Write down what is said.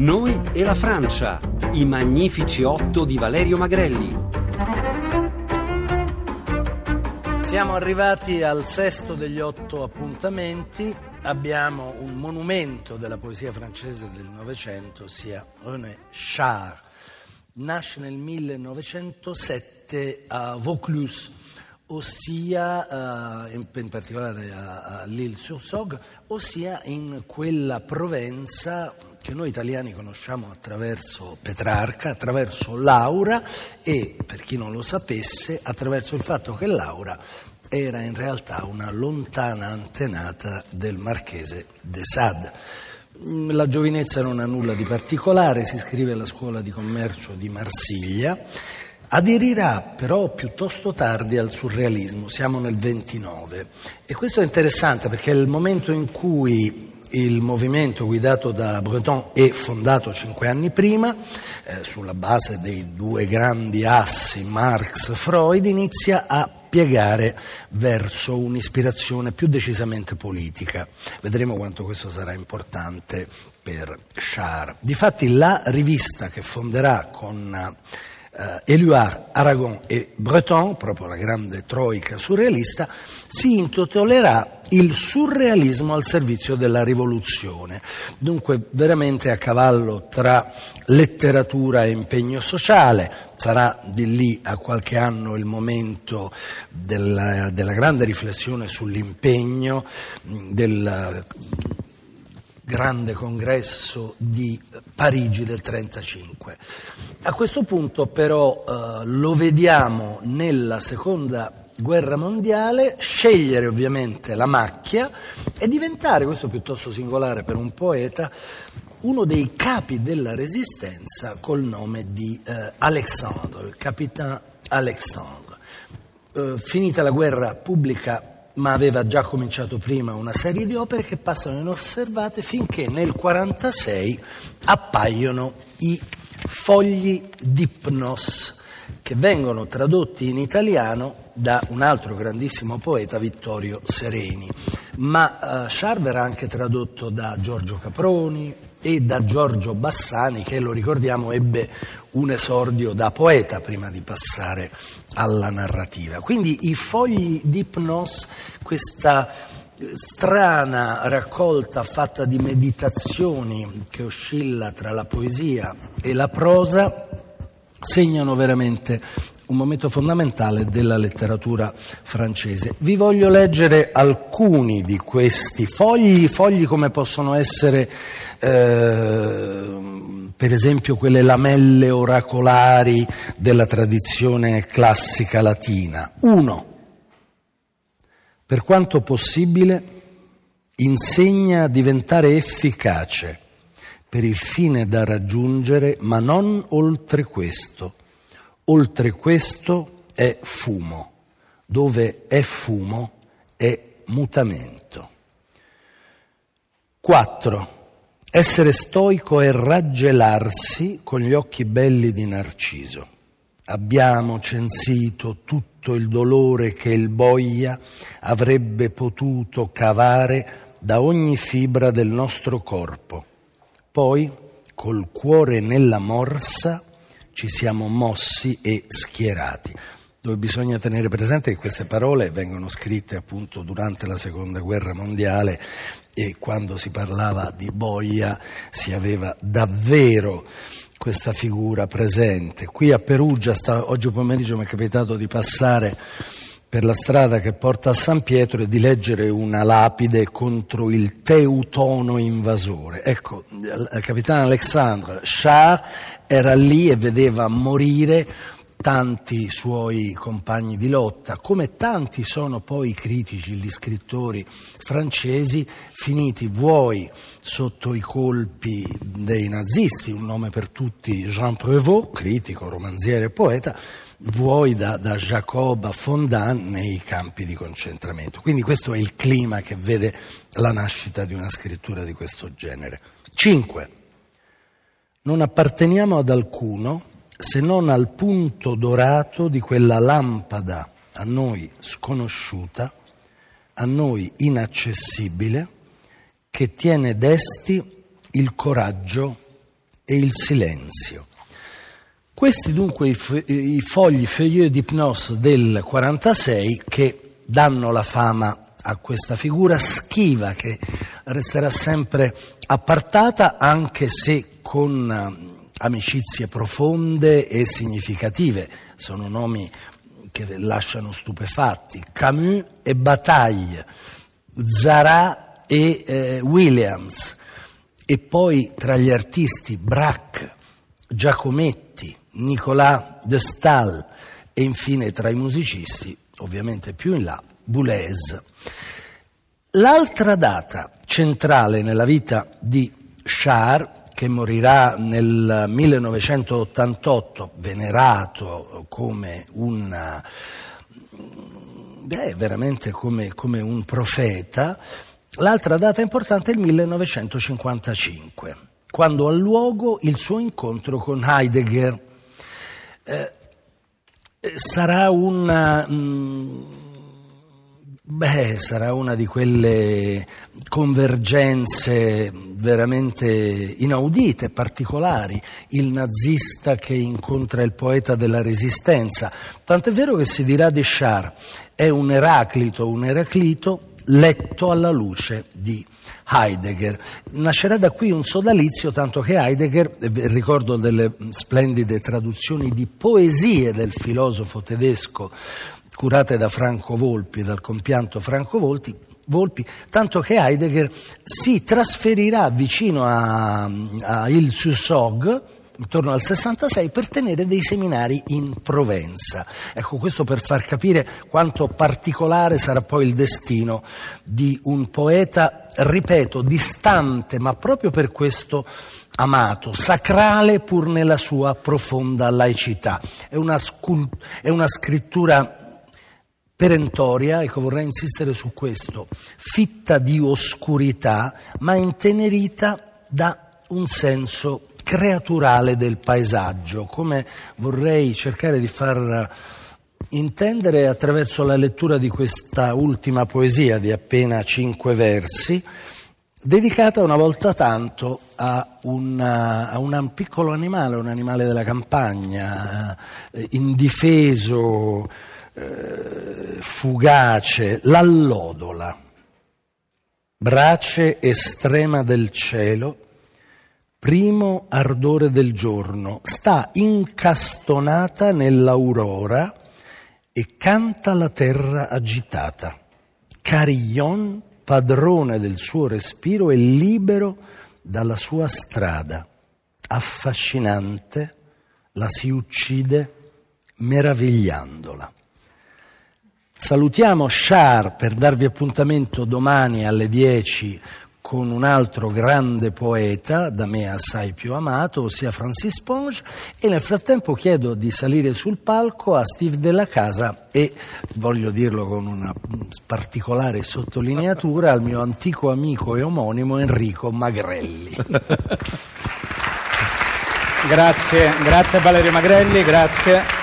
Noi e la Francia, i magnifici otto di Valerio Magrelli. Siamo arrivati al sesto degli otto appuntamenti. Abbiamo un monumento della poesia francese del Novecento, ossia René Char. Nasce nel 1907 a Vaucluse, ossia, eh, in, particolare a Lille-sur-Sog, ossia in quella Provenza che noi italiani conosciamo attraverso Petrarca, attraverso Laura e, per chi non lo sapesse, attraverso il fatto che Laura era in realtà una lontana antenata del marchese de Sade. La giovinezza non ha nulla di particolare, si iscrive alla scuola di commercio di Marsiglia, aderirà però piuttosto tardi al surrealismo, siamo nel 29 e questo è interessante perché è il momento in cui il movimento guidato da Breton è fondato cinque anni prima, eh, sulla base dei due grandi assi Marx-Freud, inizia a piegare verso un'ispirazione più decisamente politica. Vedremo quanto questo sarà importante per Char. Difatti la rivista che fonderà con eh, Éluard, Aragon e Breton, proprio la grande troica surrealista, si intitolerà il surrealismo al servizio della rivoluzione. Dunque veramente a cavallo tra letteratura e impegno sociale, sarà di lì a qualche anno il momento della, della grande riflessione sull'impegno, del grande congresso di Parigi del 1935. A questo punto però eh, lo vediamo nella seconda guerra mondiale scegliere ovviamente la macchia e diventare, questo piuttosto singolare per un poeta, uno dei capi della resistenza col nome di eh, Alexandre, il capitano Alexandre. Eh, finita la guerra pubblica ma aveva già cominciato prima una serie di opere che passano inosservate finché nel 1946 appaiono i fogli d'ipnos che vengono tradotti in italiano da un altro grandissimo poeta, Vittorio Sereni. Ma uh, Char verrà anche tradotto da Giorgio Caproni e da Giorgio Bassani, che lo ricordiamo ebbe un esordio da poeta prima di passare alla narrativa. Quindi i fogli d'ipnos, questa eh, strana raccolta fatta di meditazioni che oscilla tra la poesia e la prosa, segnano veramente un momento fondamentale della letteratura francese. Vi voglio leggere alcuni di questi fogli, fogli come possono essere eh, per esempio quelle lamelle oracolari della tradizione classica latina. Uno, per quanto possibile, insegna a diventare efficace per il fine da raggiungere, ma non oltre questo. Oltre questo è fumo, dove è fumo è mutamento. 4. Essere stoico è raggelarsi con gli occhi belli di Narciso. Abbiamo censito tutto il dolore che il boia avrebbe potuto cavare da ogni fibra del nostro corpo. Poi, col cuore nella morsa, ci siamo mossi e schierati dove bisogna tenere presente che queste parole vengono scritte appunto durante la seconda guerra mondiale e quando si parlava di boia si aveva davvero questa figura presente. Qui a Perugia, sta, oggi pomeriggio mi è capitato di passare per la strada che porta a San Pietro e di leggere una lapide contro il teutono invasore. Ecco, il capitano Alexandre Char era lì e vedeva morire tanti suoi compagni di lotta, come tanti sono poi i critici, gli scrittori francesi, finiti vuoi sotto i colpi dei nazisti, un nome per tutti Jean Prévost, critico, romanziere e poeta, vuoi da, da Jacob a Fondant nei campi di concentramento. Quindi questo è il clima che vede la nascita di una scrittura di questo genere. 5. Non apparteniamo ad alcuno se non al punto dorato di quella lampada a noi sconosciuta, a noi inaccessibile, che tiene desti il coraggio e il silenzio. Questi dunque i, f- i fogli feuilleux d'hypnose del 46 che danno la fama a questa figura schiva che resterà sempre appartata anche se con amicizie profonde e significative. Sono nomi che lasciano stupefatti. Camus e Bataille, Zara e eh, Williams, e poi tra gli artisti Braque, Giacometti, Nicolas de Stahl e infine tra i musicisti, ovviamente più in là, Boulez. L'altra data centrale nella vita di Char, che morirà nel 1988, venerato come un, beh, veramente come, come un profeta, l'altra data importante è il 1955, quando ha luogo il suo incontro con Heidegger. Eh, sarà una... Mh, mm, Beh, sarà una di quelle convergenze veramente inaudite, particolari, il nazista che incontra il poeta della resistenza. Tant'è vero che si dirà di Char, è un Eraclito, un Eraclito letto alla luce di Heidegger. Nascerà da qui un sodalizio, tanto che Heidegger, ricordo delle splendide traduzioni di poesie del filosofo tedesco curate da Franco Volpi, dal compianto Franco Volpi, Volpi, tanto che Heidegger si trasferirà vicino a, a Il-sur-Sog, intorno al 66 per tenere dei seminari in Provenza. Ecco, questo per far capire quanto particolare sarà poi il destino di un poeta, ripeto, distante, ma proprio per questo amato, sacrale pur nella sua profonda laicità. È una, scul- è una scrittura perentoria, ecco vorrei insistere su questo, fitta di oscurità, ma intenerita da un senso creaturale del paesaggio, come vorrei cercare di far intendere attraverso la lettura di questa ultima poesia di appena cinque versi, dedicata una volta tanto a, una, a un piccolo animale, un animale della campagna, eh, indifeso, eh, fugace, l'allodola, brace estrema del cielo, primo ardore del giorno, sta incastonata nell'aurora e canta la terra agitata. Carillon, padrone del suo respiro, è libero dalla sua strada. Affascinante, la si uccide meravigliandola. Salutiamo Char per darvi appuntamento domani alle 10 con un altro grande poeta, da me assai più amato, ossia Francis Ponge, e nel frattempo chiedo di salire sul palco a Steve Della Casa e, voglio dirlo con una particolare sottolineatura, al mio antico amico e omonimo Enrico Magrelli. grazie, grazie Valerio Magrelli, grazie.